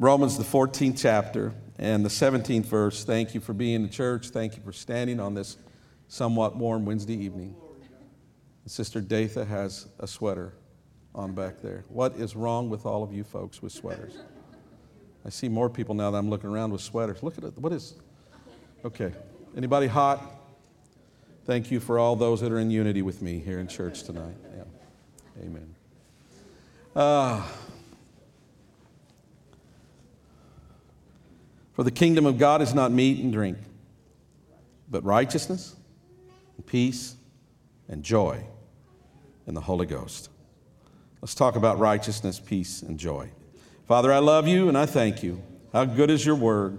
Romans, the 14th chapter, and the 17th verse. Thank you for being in the church. Thank you for standing on this somewhat warm Wednesday evening. Sister Datha has a sweater on back there. What is wrong with all of you folks with sweaters? I see more people now that I'm looking around with sweaters. Look at it. What is. Okay. Anybody hot? Thank you for all those that are in unity with me here in church tonight. Yeah. Amen. Uh, for the kingdom of God is not meat and drink, but righteousness, and peace, and joy in the Holy Ghost. Let's talk about righteousness, peace, and joy. Father, I love you and I thank you. How good is your word?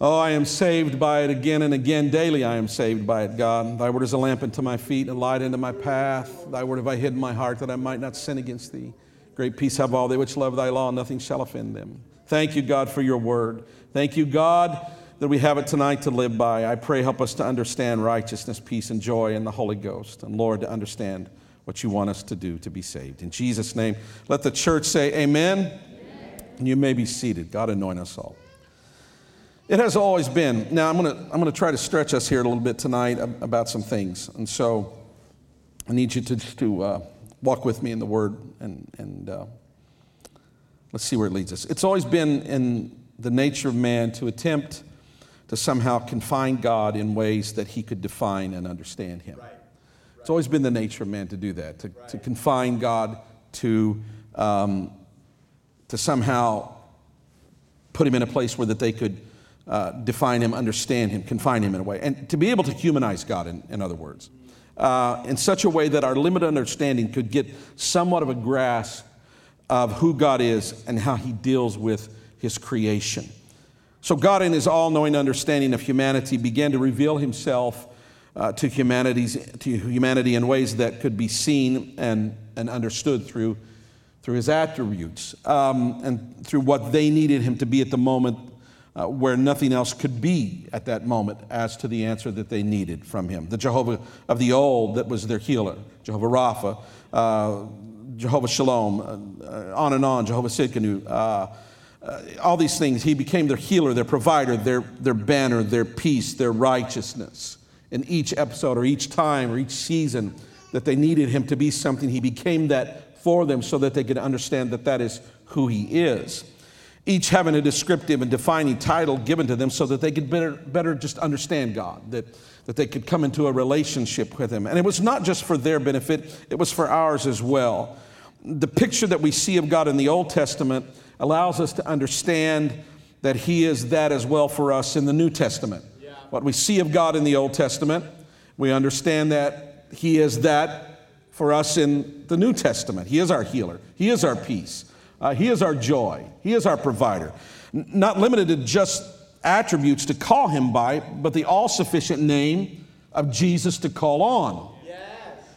Oh, I am saved by it again and again. Daily I am saved by it, God. Thy word is a lamp unto my feet and a light unto my path. Thy word have I hid in my heart that I might not sin against thee. Great peace have all they which love thy law, and nothing shall offend them. Thank you, God, for your word. Thank you, God, that we have it tonight to live by. I pray, help us to understand righteousness, peace, and joy in the Holy Ghost. And Lord, to understand what you want us to do to be saved. In Jesus' name, let the church say, Amen. amen. And you may be seated. God anoint us all. It has always been. Now, I'm going to I'm going to try to stretch us here a little bit tonight about some things. And so I need you to, to uh, walk with me in the Word and, and uh, let's see where it leads us. It's always been in the nature of man to attempt to somehow confine God in ways that he could define and understand him. Right. It's always been the nature of man to do that, to, right. to confine God, to, um, to somehow put him in a place where that they could uh, define him, understand him, confine him in a way, and to be able to humanize God, in, in other words, uh, in such a way that our limited understanding could get somewhat of a grasp of who God is and how he deals with his creation. So, God, in his all knowing understanding of humanity, began to reveal himself uh, to, humanity's, to humanity in ways that could be seen and, and understood through, through his attributes um, and through what they needed him to be at the moment uh, where nothing else could be at that moment as to the answer that they needed from him. The Jehovah of the old that was their healer, Jehovah Rapha, uh, Jehovah Shalom, uh, on and on, Jehovah Tsidkenu, uh, uh, all these things. He became their healer, their provider, their, their banner, their peace, their righteousness. In each episode or each time or each season that they needed him to be something, he became that for them so that they could understand that that is who he is each having a descriptive and defining title given to them so that they could better, better just understand God, that, that they could come into a relationship with Him. And it was not just for their benefit, it was for ours as well. The picture that we see of God in the Old Testament allows us to understand that He is that as well for us in the New Testament. Yeah. What we see of God in the Old Testament, we understand that He is that for us in the New Testament. He is our healer, He is our peace. Uh, he is our joy, He is our provider. N- not limited to just attributes to call Him by, but the all sufficient name of Jesus to call on.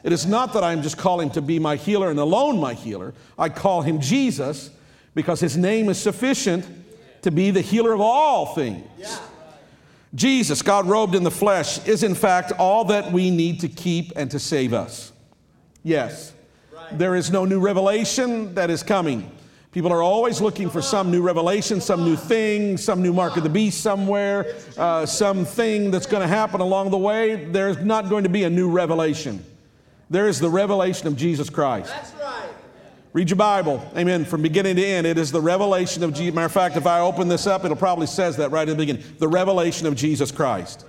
It is not that I'm just calling to be my healer and alone my healer. I call Him Jesus because His name is sufficient to be the healer of all things. Yeah. Jesus, God robed in the flesh, is in fact all that we need to keep and to save us. Yes. There is no new revelation that is coming. People are always looking for some new revelation, some new thing, some new mark of the beast somewhere, uh, something that's going to happen along the way. There's not going to be a new revelation. There is the revelation of Jesus Christ. That's right. Read your Bible. Amen. From beginning to end, it is the revelation of Jesus. Matter of fact, if I open this up, it'll probably says that right in the beginning. The revelation of Jesus Christ.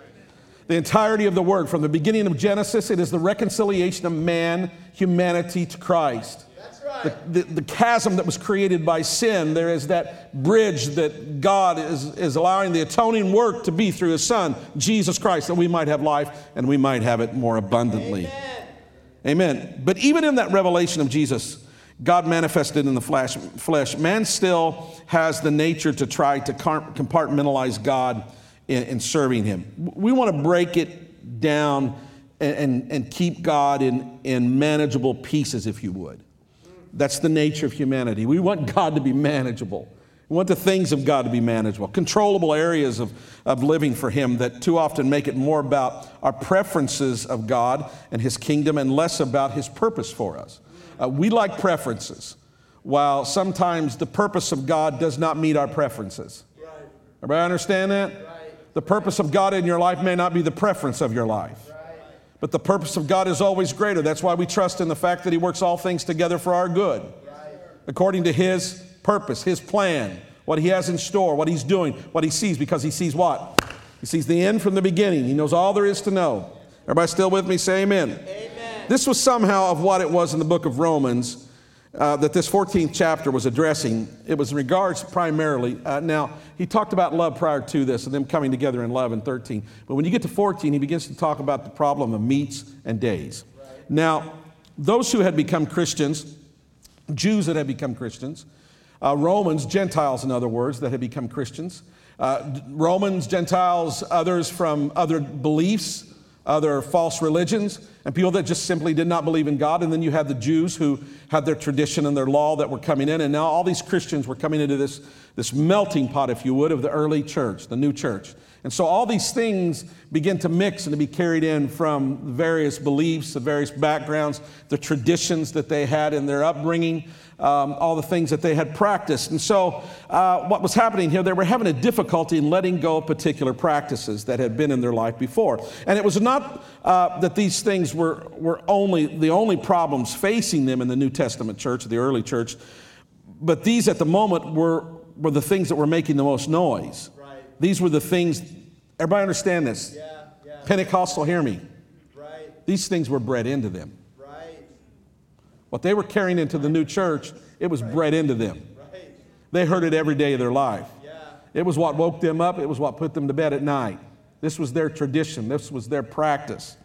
The entirety of the word, from the beginning of Genesis, it is the reconciliation of man, humanity to Christ the, the, the, chasm that was created by sin, there is that bridge that God is, is allowing the atoning work to be through His Son, Jesus Christ, that we might have life and we might have it more abundantly. Amen. Amen. But even in that revelation of Jesus, God manifested in the flesh, flesh man still has the nature to try to compartmentalize God in, in serving Him. We want to break it down and, and, and keep God in, in manageable pieces, if you would. That's the nature of humanity. We want God to be manageable. We want the things of God to be manageable, controllable areas of, of living for Him that too often make it more about our preferences of God and His kingdom and less about His purpose for us. Uh, we like preferences. while sometimes the purpose of God does not meet our preferences. Everybody understand that? The purpose of God in your life may not be the preference of your life. But the purpose of God is always greater. That's why we trust in the fact that He works all things together for our good, according to His purpose, His plan, what He has in store, what He's doing, what He sees, because He sees what? He sees the end from the beginning. He knows all there is to know. Everybody still with me? Say amen. amen. This was somehow of what it was in the book of Romans uh, that this 14th chapter was addressing. It was in regards primarily. Uh, now, he talked about love prior to this and them coming together in love in 13. But when you get to 14, he begins to talk about the problem of meats and days. Right. Now, those who had become Christians, Jews that had become Christians, uh, Romans, Gentiles, in other words, that had become Christians, uh, Romans, Gentiles, others from other beliefs, other false religions, and people that just simply did not believe in God. And then you had the Jews who had their tradition and their law that were coming in. And now all these Christians were coming into this, this melting pot, if you would, of the early church, the new church. And so all these things begin to mix and to be carried in from various beliefs, the various backgrounds, the traditions that they had in their upbringing um, all the things that they had practiced. And so, uh, what was happening here, they were having a difficulty in letting go of particular practices that had been in their life before. And it was not uh, that these things were, were only the only problems facing them in the New Testament church, the early church, but these at the moment were, were the things that were making the most noise. Right. These were the things, everybody understand this? Yeah, yeah. Pentecostal, hear me. Right. These things were bred into them. What they were carrying into the new church, it was bred into them. They heard it every day of their life. It was what woke them up, it was what put them to bed at night. This was their tradition, this was their practice.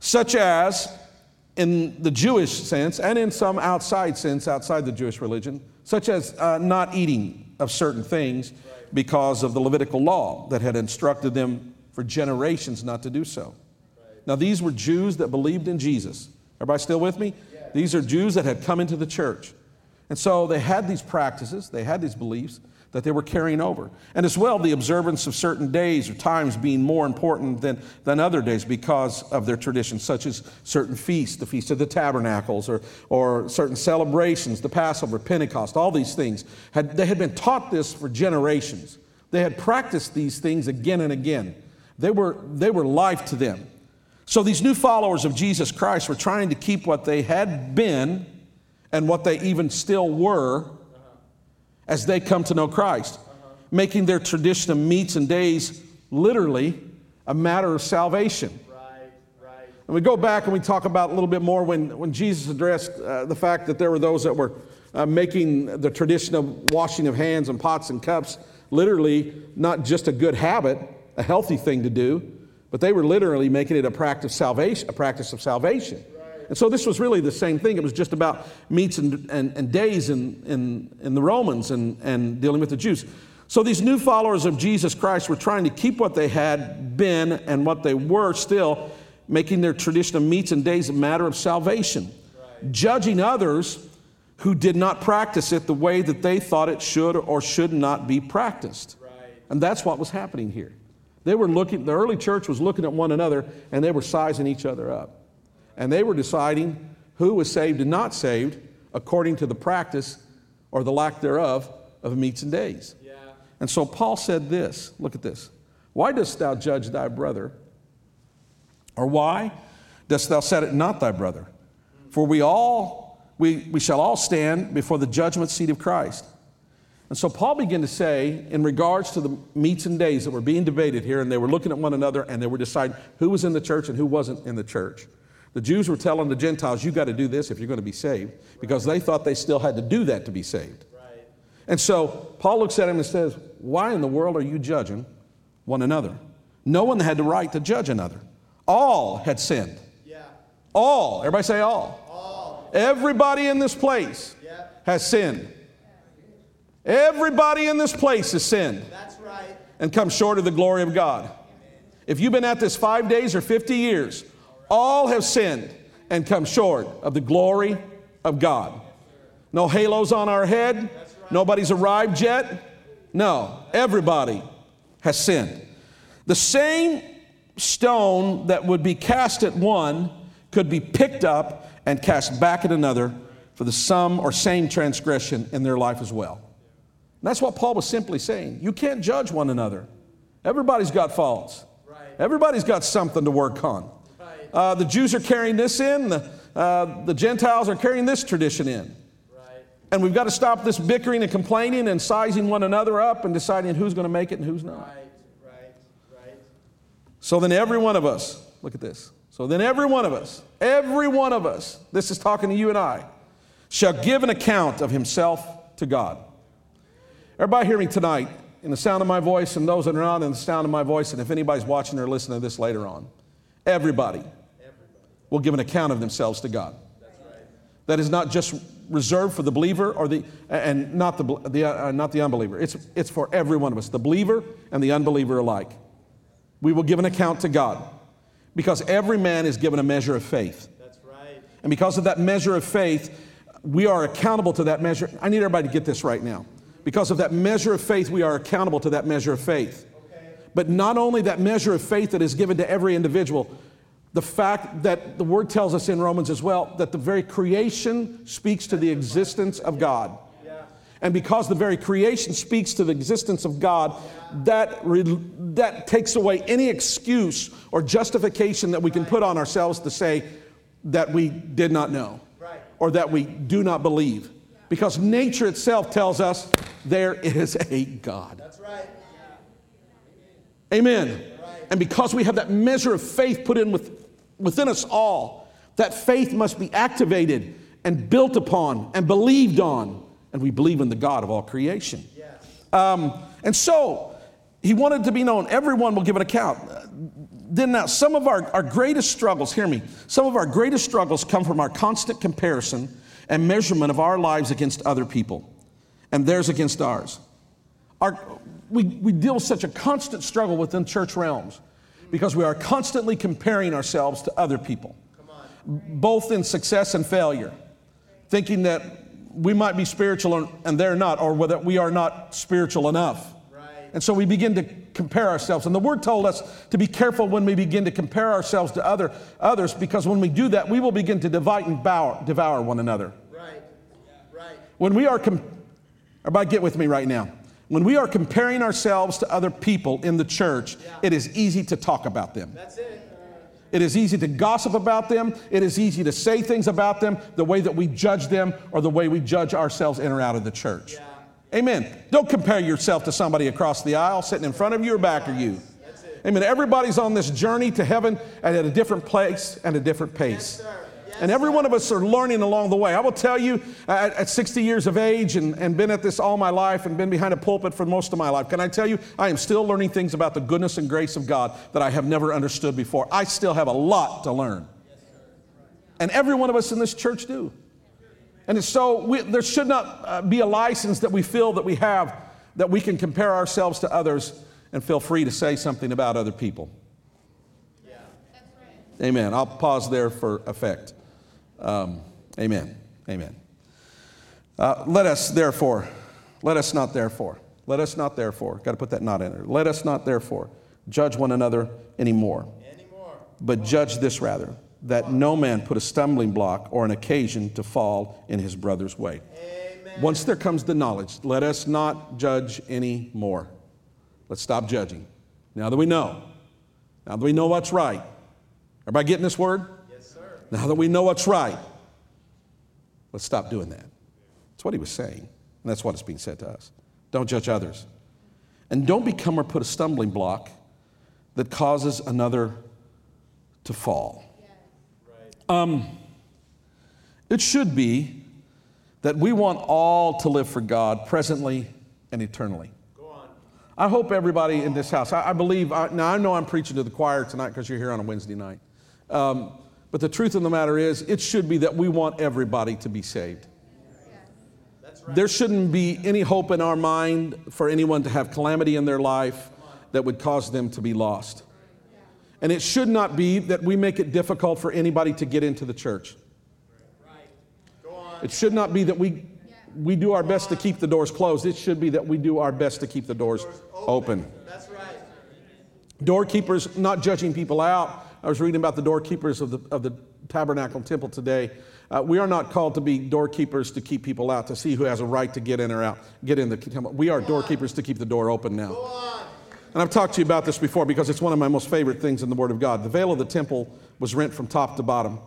Such as, in the Jewish sense, and in some outside sense, outside the Jewish religion, such as uh, not eating of certain things because of the Levitical law that had instructed them for generations not to do so. Now, these were Jews that believed in Jesus. Everybody still with me? These are Jews that had come into the church. And so they had these practices, they had these beliefs that they were carrying over. And as well, the observance of certain days or times being more important than, than other days because of their traditions, such as certain feasts, the Feast of the Tabernacles, or, or certain celebrations, the Passover, Pentecost, all these things. Had, they had been taught this for generations. They had practiced these things again and again. They were, they were life to them. So these new followers of Jesus Christ were trying to keep what they had been and what they even still were as they come to know Christ, making their tradition of meats and days literally a matter of salvation. And we go back and we talk about a little bit more when, when Jesus addressed uh, the fact that there were those that were uh, making the tradition of washing of hands and pots and cups literally not just a good habit, a healthy thing to do, but they were literally making it a practice salvation, a practice of salvation. And so this was really the same thing. It was just about meats and, and, and days in, in, in the Romans and, and dealing with the Jews. So these new followers of Jesus Christ were trying to keep what they had been and what they were still, making their tradition of meats and days a matter of salvation, right. judging others who did not practice it the way that they thought it should or should not be practiced. Right. And that's what was happening here. They were looking, the early church was looking at one another and they were sizing each other up. And they were deciding who was saved and not saved according to the practice or the lack thereof of meats and days. Yeah. And so Paul said this look at this. Why dost thou judge thy brother? Or why dost thou set it not thy brother? For we all, we, we shall all stand before the judgment seat of Christ. And so Paul began to say, in regards to the meats and days that were being debated here, and they were looking at one another and they were deciding who was in the church and who wasn't in the church. The Jews were telling the Gentiles, you got to do this if you're going to be saved, because they thought they still had to do that to be saved. Right. And so Paul looks at him and says, Why in the world are you judging one another? No one had the right to judge another. All had sinned. Yeah. All. Everybody say all. all. Everybody in this place yeah. has sinned. Everybody in this place has sinned That's right. and come short of the glory of God. If you've been at this five days or 50 years, all have sinned and come short of the glory of God. No halos on our head. Nobody's arrived yet. No, everybody has sinned. The same stone that would be cast at one could be picked up and cast back at another for the some or same transgression in their life as well. And that's what Paul was simply saying. You can't judge one another. Everybody's got faults. Everybody's got something to work on. Uh, the Jews are carrying this in, the, uh, the Gentiles are carrying this tradition in. Right. And we've got to stop this bickering and complaining and sizing one another up and deciding who's going to make it and who's not. Right. Right. Right. So then, every one of us, look at this. So then, every one of us, every one of us, this is talking to you and I, shall give an account of himself to God. Everybody hear me tonight in the sound of my voice, and those that are not in the sound of my voice, and if anybody's watching or listening to this later on, everybody will give an account of themselves to God. That is not just reserved for the believer or the and not the, the uh, not the unbeliever. It's it's for every one of us, the believer and the unbeliever alike. We will give an account to God because every man is given a measure of faith. That's right. And because of that measure of faith, we are accountable to that measure. I need everybody to get this right now. Because of that measure of faith, we are accountable to that measure of faith. Okay. But not only that measure of faith that is given to every individual, the fact that the word tells us in Romans as well that the very creation speaks to the existence of God. And because the very creation speaks to the existence of God, that, re- that takes away any excuse or justification that we can put on ourselves to say that we did not know or that we do not believe. Because nature itself tells us there is a God. That's right. Amen. And because we have that measure of faith put in with, within us all, that faith must be activated and built upon and believed on. And we believe in the God of all creation. Yes. Um, and so he wanted to be known. Everyone will give an account. Then now, some of our, our greatest struggles, hear me, some of our greatest struggles come from our constant comparison and measurement of our lives against other people and theirs against ours. Our, we, we deal with such a constant struggle within church realms because we are constantly comparing ourselves to other people, both in success and failure, thinking that we might be spiritual and they're not, or whether we are not spiritual enough. And so we begin to compare ourselves. And the word told us to be careful when we begin to compare ourselves to other, others, because when we do that, we will begin to divide and devour, devour one another. Right. Right. When we are, com- everybody get with me right now. When we are comparing ourselves to other people in the church, it is easy to talk about them. That's it. It is easy to gossip about them. It is easy to say things about them the way that we judge them or the way we judge ourselves in or out of the church. Yeah. Amen. Don't compare yourself to somebody across the aisle sitting in front of you or back of you. Amen. Everybody's on this journey to heaven and at a different place and a different pace. Yes. And every one of us are learning along the way. I will tell you, at, at 60 years of age and, and been at this all my life and been behind a pulpit for most of my life, can I tell you, I am still learning things about the goodness and grace of God that I have never understood before. I still have a lot to learn. And every one of us in this church do. And so we, there should not uh, be a license that we feel that we have that we can compare ourselves to others and feel free to say something about other people. Yeah. Amen. I'll pause there for effect. Um, amen. Amen. Uh, let us therefore, let us not therefore, let us not therefore, got to put that not in there. Let us not therefore judge one another anymore, Anymore. but judge this rather, that no man put a stumbling block or an occasion to fall in his brother's way. Amen. Once there comes the knowledge, let us not judge anymore. Let's stop judging. Now that we know, now that we know what's right. Everybody getting this word? Now that we know what's right, let's stop doing that. That's what he was saying. And that's what is being said to us. Don't judge others. And don't become or put a stumbling block that causes another to fall. Um, it should be that we want all to live for God presently and eternally. I hope everybody in this house, I, I believe, I, now I know I'm preaching to the choir tonight because you're here on a Wednesday night. Um, but the truth of the matter is, it should be that we want everybody to be saved. There shouldn't be any hope in our mind for anyone to have calamity in their life that would cause them to be lost. And it should not be that we make it difficult for anybody to get into the church. It should not be that we, we do our best to keep the doors closed. It should be that we do our best to keep the doors open. Doorkeepers, not judging people out. I was reading about the doorkeepers of the, of the tabernacle temple today. Uh, we are not called to be doorkeepers to keep people out, to see who has a right to get in or out, get in the. temple. We are doorkeepers to keep the door open now. And I've talked to you about this before because it's one of my most favorite things in the Word of God. The veil of the temple was rent from top to bottom.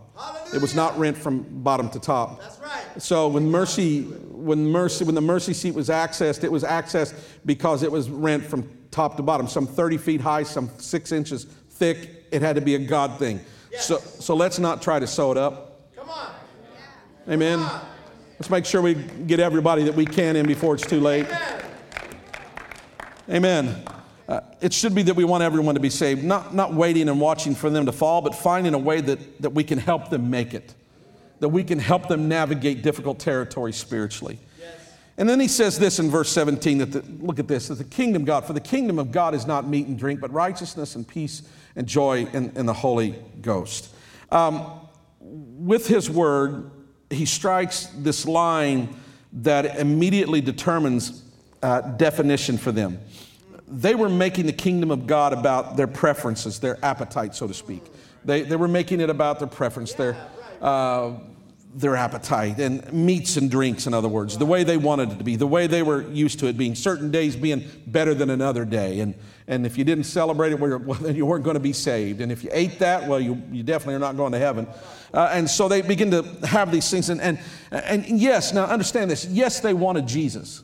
It was not rent from bottom to top. That's right. So when mercy, when mercy, when the mercy seat was accessed, it was accessed because it was rent from top to bottom, some 30 feet high, some six inches thick. It had to be a God thing. So, so let's not try to sew it up. Come on. Amen. Let's make sure we get everybody that we can in before it's too late. Amen. Uh, it should be that we want everyone to be saved, not, not waiting and watching for them to fall, but finding a way that, that we can help them make it, that we can help them navigate difficult territory spiritually. And then he says this in verse 17 that the, look at this that the kingdom God, for the kingdom of God is not meat and drink, but righteousness and peace and joy in, in the Holy Ghost. Um, with his word, he strikes this line that immediately determines uh, definition for them. They were making the kingdom of God about their preferences, their appetite, so to speak. They, they were making it about their preference, their, uh, their appetite, and meats and drinks, in other words, the way they wanted it to be, the way they were used to it being, certain days being better than another day. And, and if you didn't celebrate it, well, then you weren't going to be saved. And if you ate that, well, you, you definitely are not going to heaven. Uh, and so they begin to have these things. And, and, and yes, now understand this yes, they wanted Jesus.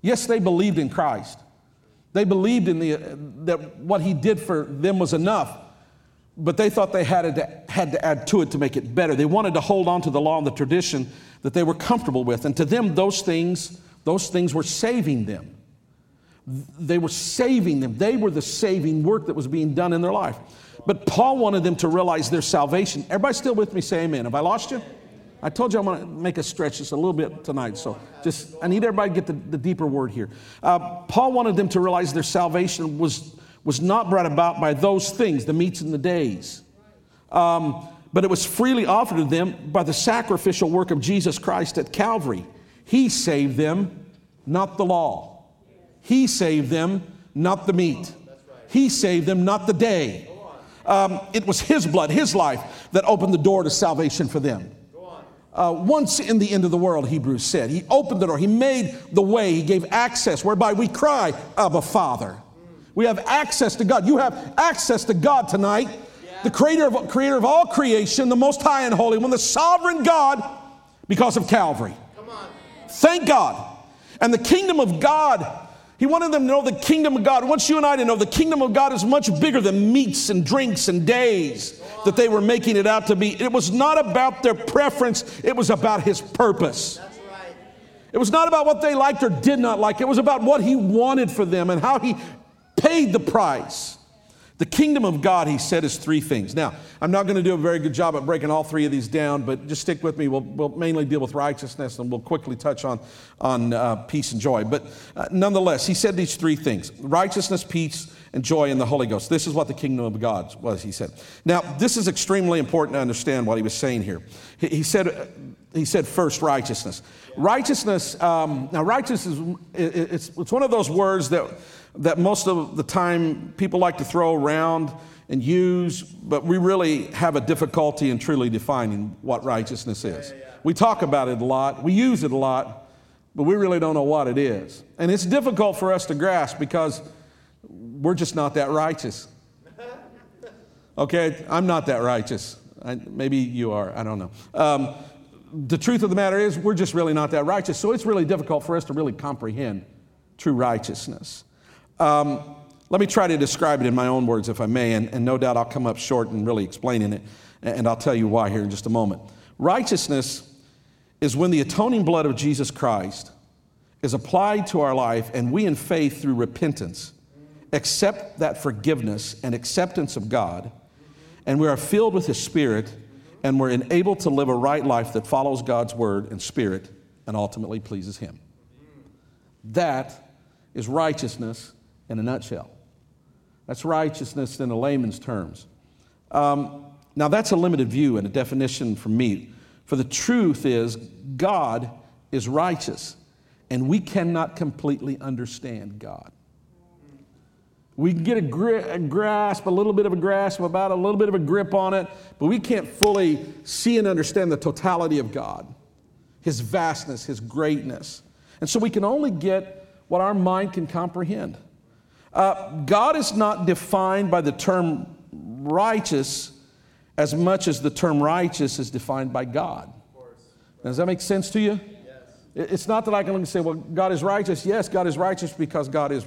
Yes, they believed in Christ. They believed in the, that what he did for them was enough, but they thought they had to, had to add to it to make it better. They wanted to hold on to the law and the tradition that they were comfortable with. And to them, those things, those things were saving them. They were saving them. They were the saving work that was being done in their life. But Paul wanted them to realize their salvation. Everybody still with me? Say amen. Have I lost you? I told you I'm going to make a stretch just a little bit tonight. So just, I need everybody to get the, the deeper word here. Uh, Paul wanted them to realize their salvation was, was not brought about by those things, the meats and the days. Um, but it was freely offered to them by the sacrificial work of Jesus Christ at Calvary. He saved them, not the law. He saved them, not the meat. He saved them, not the day. Um, it was His blood, His life, that opened the door to salvation for them. Uh, once in the end of the world, Hebrews said. He opened the door, He made the way, He gave access whereby we cry, Abba, Father. We have access to God. You have access to God tonight, the creator of, creator of all creation, the most high and holy one, the sovereign God, because of Calvary. Thank God. And the kingdom of God he wanted them to know the kingdom of God. Wants you and I to know the kingdom of God is much bigger than meats and drinks and days that they were making it out to be. It was not about their preference, it was about His purpose. It was not about what they liked or did not like, it was about what He wanted for them and how He paid the price. The kingdom of God, he said, is three things. Now, I'm not going to do a very good job at breaking all three of these down, but just stick with me. We'll, we'll mainly deal with righteousness and we'll quickly touch on, on uh, peace and joy. But uh, nonetheless, he said these three things righteousness, peace, and joy in the Holy Ghost. This is what the kingdom of God was, he said. Now, this is extremely important to understand what he was saying here. He, he said, he said first righteousness. Righteousness, um, now, righteousness, is, it's, it's one of those words that that most of the time people like to throw around and use, but we really have a difficulty in truly defining what righteousness is. We talk about it a lot, we use it a lot, but we really don't know what it is. And it's difficult for us to grasp because we're just not that righteous. Okay, I'm not that righteous. I, maybe you are, I don't know. Um, the truth of the matter is, we're just really not that righteous. So it's really difficult for us to really comprehend true righteousness. Um, let me try to describe it in my own words, if I may, and, and no doubt I'll come up short in really explaining it, and I'll tell you why here in just a moment. Righteousness is when the atoning blood of Jesus Christ is applied to our life, and we, in faith, through repentance, accept that forgiveness and acceptance of God, and we are filled with His Spirit, and we're enabled to live a right life that follows God's word and spirit and ultimately pleases Him. That is righteousness in a nutshell. That's righteousness in a layman's terms. Um, now, that's a limited view and a definition for me. For the truth is, God is righteous, and we cannot completely understand God. We can get a, a grasp, a little bit of a grasp about it, a little bit of a grip on it, but we can't fully see and understand the totality of God, His vastness, His greatness. And so we can only get what our mind can comprehend. Uh, God is not defined by the term righteous as much as the term righteous is defined by God. Does that make sense to you? It- It's not that I can look and say, well, God is righteous. Yes, God is righteous because God is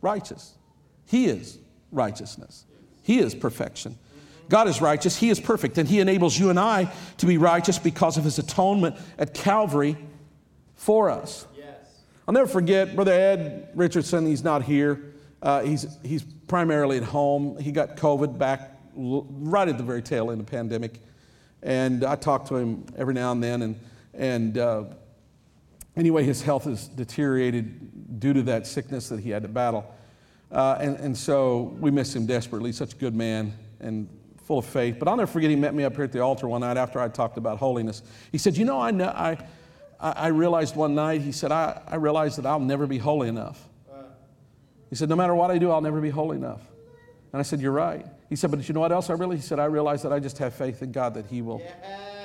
righteous. He is righteousness, He is perfection. God is righteous, He is perfect, and He enables you and I to be righteous because of His atonement at Calvary for us. Yes. I'll never forget Brother Ed Richardson, he's not here. Uh, he's, he's primarily at home. He got COVID back right at the very tail end of the pandemic. And I talk to him every now and then. And, and uh, anyway, his health has deteriorated due to that sickness that he had to battle. Uh, and, and so we miss him desperately. Such a good man and full of faith. But I'll never forget he met me up here at the altar one night after I talked about holiness. He said, You know, I, know, I I realized one night, he said, I, I realized that I'll never be holy enough. He said, No matter what I do, I'll never be holy enough. And I said, You're right. He said, But you know what else I really? He said, I realize that I just have faith in God that He will,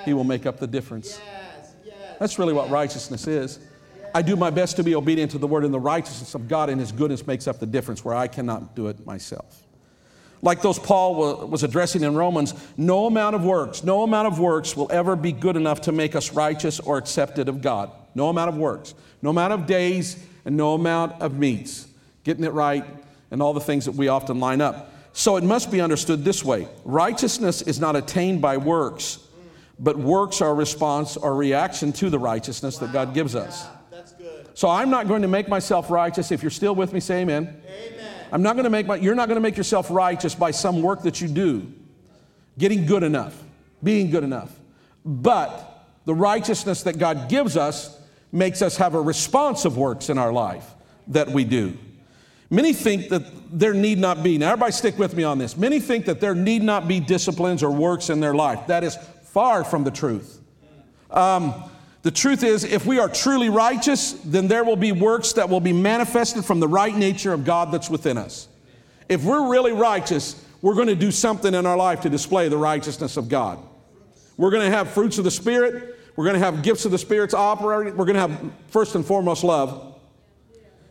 he will make up the difference. Yes. Yes. That's really what righteousness is. I do my best to be obedient to the word, and the righteousness of God and His goodness makes up the difference where I cannot do it myself. Like those Paul was addressing in Romans, no amount of works, no amount of works will ever be good enough to make us righteous or accepted of God. No amount of works, no amount of days, and no amount of meats. Getting it right, and all the things that we often line up. So it must be understood this way righteousness is not attained by works, but works are a response or reaction to the righteousness that God gives us. That's good. So I'm not going to make myself righteous. If you're still with me, say amen. Amen. I'm not going to make my, you're not going to make yourself righteous by some work that you do, getting good enough, being good enough. But the righteousness that God gives us makes us have a response of works in our life that we do. Many think that there need not be, now everybody stick with me on this. Many think that there need not be disciplines or works in their life. That is far from the truth. Um, the truth is, if we are truly righteous, then there will be works that will be manifested from the right nature of God that's within us. If we're really righteous, we're going to do something in our life to display the righteousness of God. We're going to have fruits of the Spirit. We're going to have gifts of the Spirit's operating. We're going to have, first and foremost, love.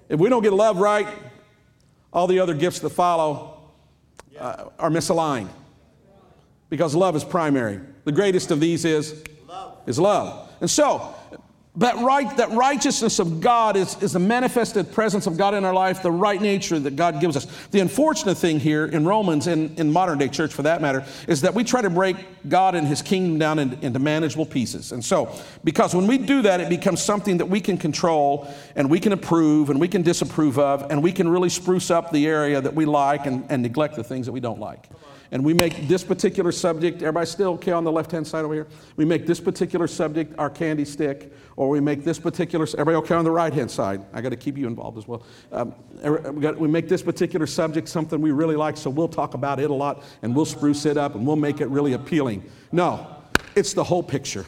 If we don't get love right, all the other gifts that follow uh, are misaligned because love is primary. The greatest of these is Love. is love. And so, that right, that righteousness of God is, is the manifested presence of God in our life, the right nature that God gives us. The unfortunate thing here in Romans, and in modern day church for that matter, is that we try to break God and his kingdom down in- into manageable pieces. And so, because when we do that, it becomes something that we can control and we can approve and we can disapprove of, and we can really spruce up the area that we like and, and neglect the things that we don't like. And we make this particular subject, everybody still okay on the left hand side over here? We make this particular subject our candy stick, or we make this particular, everybody okay on the right hand side? I got to keep you involved as well. Um, we, got, we make this particular subject something we really like, so we'll talk about it a lot and we'll spruce it up and we'll make it really appealing. No, it's the whole picture.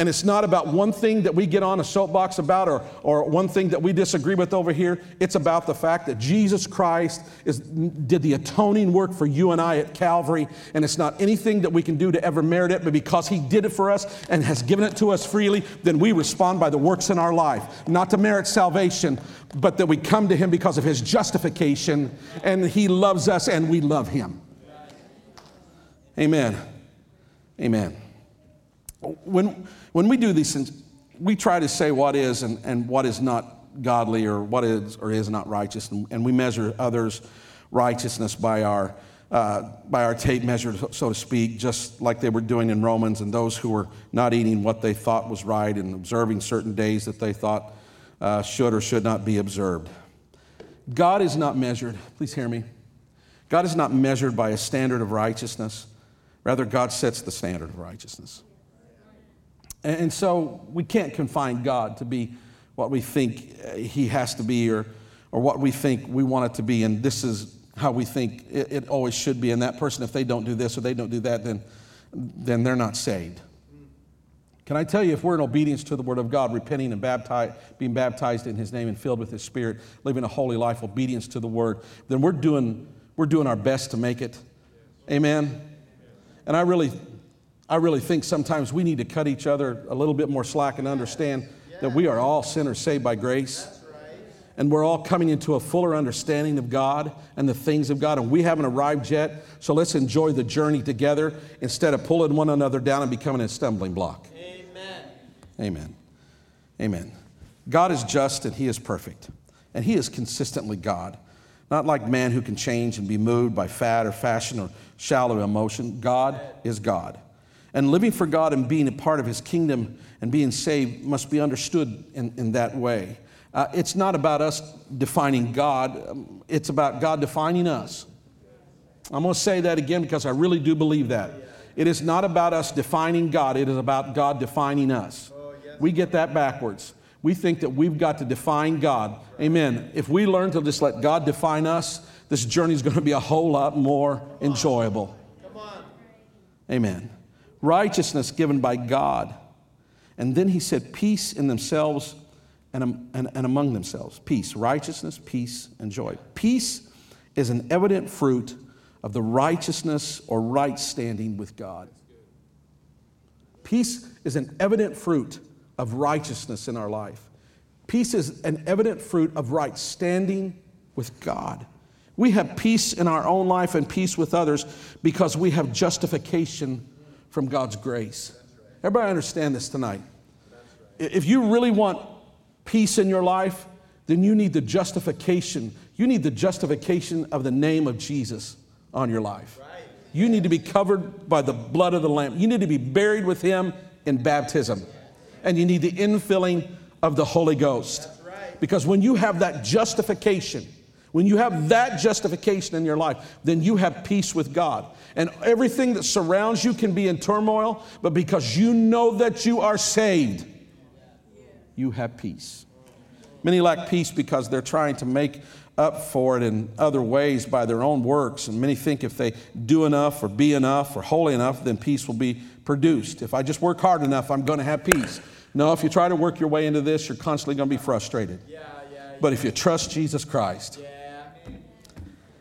And it's not about one thing that we get on a soapbox about or, or one thing that we disagree with over here. It's about the fact that Jesus Christ is, did the atoning work for you and I at Calvary. And it's not anything that we can do to ever merit it, but because He did it for us and has given it to us freely, then we respond by the works in our life. Not to merit salvation, but that we come to Him because of His justification and He loves us and we love Him. Amen. Amen when, when we do these things, we try to say what is and, and what is not godly or what is or is not righteous, and, and we measure others' righteousness by our, uh, by our tape measure, so to speak, just like they were doing in Romans, and those who were not eating what they thought was right and observing certain days that they thought uh, should or should not be observed. God is not measured, please hear me. God is not measured by a standard of righteousness. Rather, God sets the standard of righteousness. And so we can't confine God to be what we think uh, He has to be or, or what we think we want it to be. And this is how we think it, it always should be. And that person, if they don't do this or they don't do that, then, then they're not saved. Can I tell you, if we're in obedience to the Word of God, repenting and baptized, being baptized in His name and filled with His Spirit, living a holy life, obedience to the Word, then we're doing, we're doing our best to make it. Amen. And I really, I really think sometimes we need to cut each other a little bit more slack and understand that we are all sinners saved by grace. And we're all coming into a fuller understanding of God and the things of God, and we haven't arrived yet. So let's enjoy the journey together instead of pulling one another down and becoming a stumbling block. Amen. Amen. Amen. God is just and He is perfect, and He is consistently God. Not like man who can change and be moved by fad or fashion or shallow emotion. God is God. And living for God and being a part of His kingdom and being saved must be understood in, in that way. Uh, it's not about us defining God, um, it's about God defining us. I'm going to say that again because I really do believe that. It is not about us defining God, it is about God defining us. We get that backwards. We think that we've got to define God. Amen. If we learn to just let God define us, this journey is going to be a whole lot more enjoyable. Come on. Amen. Righteousness given by God. And then he said, peace in themselves and, and, and among themselves. Peace, righteousness, peace, and joy. Peace is an evident fruit of the righteousness or right standing with God. Peace is an evident fruit of righteousness in our life. Peace is an evident fruit of right standing with God. We have peace in our own life and peace with others because we have justification from God's grace. Everybody understand this tonight? If you really want peace in your life, then you need the justification. You need the justification of the name of Jesus on your life. You need to be covered by the blood of the Lamb. You need to be buried with Him in baptism. And you need the infilling of the Holy Ghost. Because when you have that justification, when you have that justification in your life, then you have peace with God. And everything that surrounds you can be in turmoil, but because you know that you are saved, you have peace. Many lack peace because they're trying to make up for it in other ways by their own works. And many think if they do enough or be enough or holy enough, then peace will be produced. If I just work hard enough, I'm going to have peace. No, if you try to work your way into this, you're constantly going to be frustrated. Yeah, yeah, But if you trust Jesus Christ, yeah.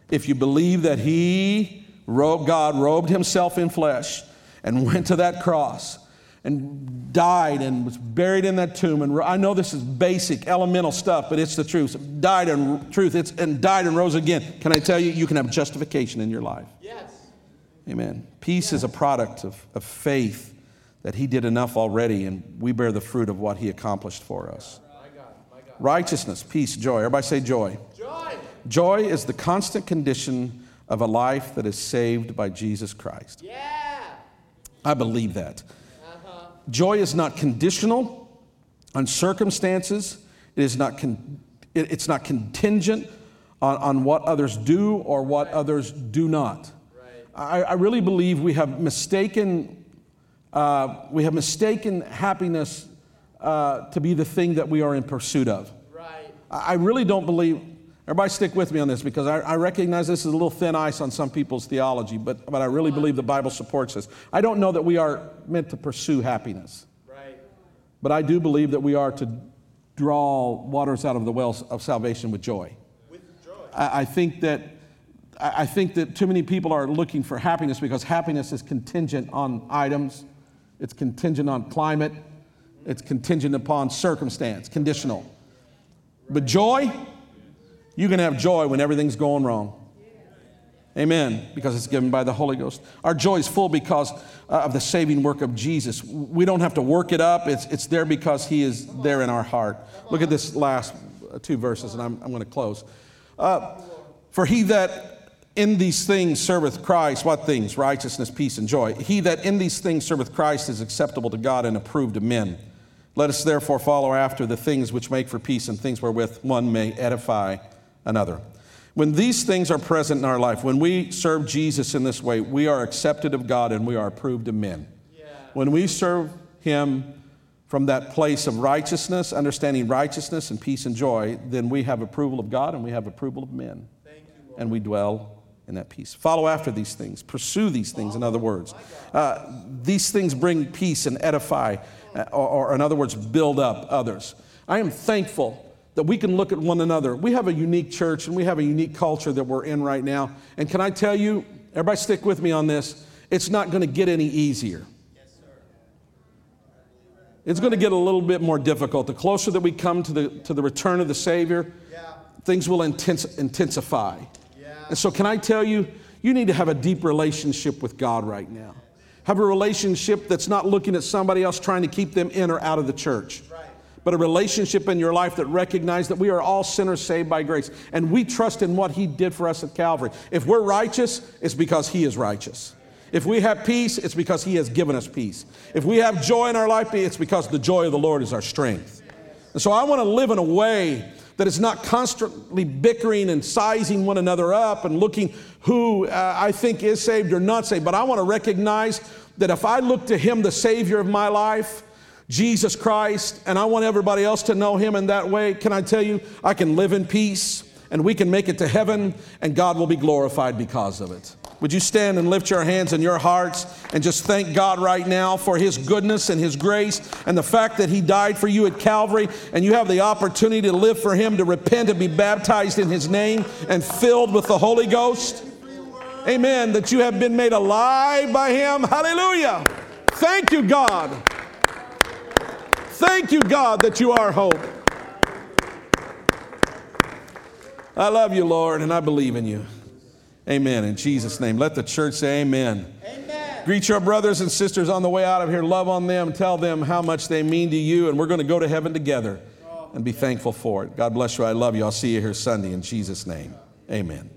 If you believe that He, God, robed Himself in flesh and went to that cross and died and was buried in that tomb, and I know this is basic, elemental stuff, but it's the truth. Died and truth, it's, and died and rose again. Can I tell you, you can have justification in your life. Yes. Amen. Peace is a product of, of faith that He did enough already, and we bear the fruit of what He accomplished for us. My God. My God. Righteousness, peace, joy. Everybody say joy. Joy. Is the constant condition of a life that is saved by Jesus Christ. Yeah. I believe that. Uh-huh. Joy is not conditional on circumstances, it is not con- it- it's not contingent on, on what others do or what others do not. Right. I, I really believe we have mistaken, uh, we have mistaken happiness uh, to be the thing that we are in pursuit of. Right. I I really don't believe, everybody stick with me on this because I, I recognize this is a little thin ice on some people's theology, but, but I really believe the Bible supports this. I don't know that we are meant to pursue happiness, Right. but I do believe that we are to draw waters out of the wells of salvation with joy. With joy. I, I think that. I I think that too many people are looking for happiness because happiness is contingent on items, it's contingent on climate, it's contingent upon circumstance, conditional. But joy, you can have joy when everything's going wrong. Amen. Because it's given by the Holy Ghost. Our joy is full because uh, of the saving work of Jesus. We don't have to work it up, it's, it's there because He is there in our heart. Look at this last uh, two verses, and I'm, I'm going to close. Uh, For he that in these things serveth Christ, what things? Righteousness, peace, and joy. He that in these things serveth Christ is acceptable to God and approved of men. Let us therefore follow after the things which make for peace and things wherewith one may edify another. When these things are present in our life, when we serve Jesus in this way, we are accepted of God and we are approved of men. When we serve Him from that place of righteousness, understanding righteousness and peace and joy, then we have approval of God and we have approval of men. And we dwell in that peace. Follow after these things, pursue these things, in other words. Uh, these things bring peace and edify uh, or, or in other words, build up others. I am thankful that we can look at one another. We have a unique church and we have a unique culture that we're in right now. And can I tell you, everybody stick with me on this, it's not going to get any easier. It's going to get a little bit more difficult. The closer that we come to the, to the return of the Savior, things will intense, intensify. And so, can I tell you, you need to have a deep relationship with God right now. Have a relationship that's not looking at somebody else trying to keep them in or out of the church. But a relationship in your life that recognizes that we are all sinners saved by grace. And we trust in what He did for us at Calvary. If we're righteous, it's because He is righteous. If we have peace, it's because He has given us peace. If we have joy in our life, it's because the joy of the Lord is our strength. And so I want to live in a way that is not constantly bickering and sizing one another up and looking who uh, I think is saved or not saved. But I want to recognize that if I look to Him, the Savior of my life, Jesus Christ, and I want everybody else to know Him in that way, can I tell you, I can live in peace and we can make it to heaven and God will be glorified because of it. Would you stand and lift your hands and your hearts and just thank God right now for His goodness and His grace and the fact that He died for you at Calvary and you have the opportunity to live for Him, to repent and be baptized in His name and filled with the Holy Ghost? Amen. That you have been made alive by Him. Hallelujah. Thank you, God. Thank you, God, that you are hope. I love you, Lord, and I believe in you. Amen. In Jesus' name. Let the church say amen. Amen. Greet your brothers and sisters on the way out of here. Love on them. Tell them how much they mean to you. And we're going to go to heaven together and be thankful for it. God bless you. I love you. I'll see you here Sunday in Jesus' name. Amen.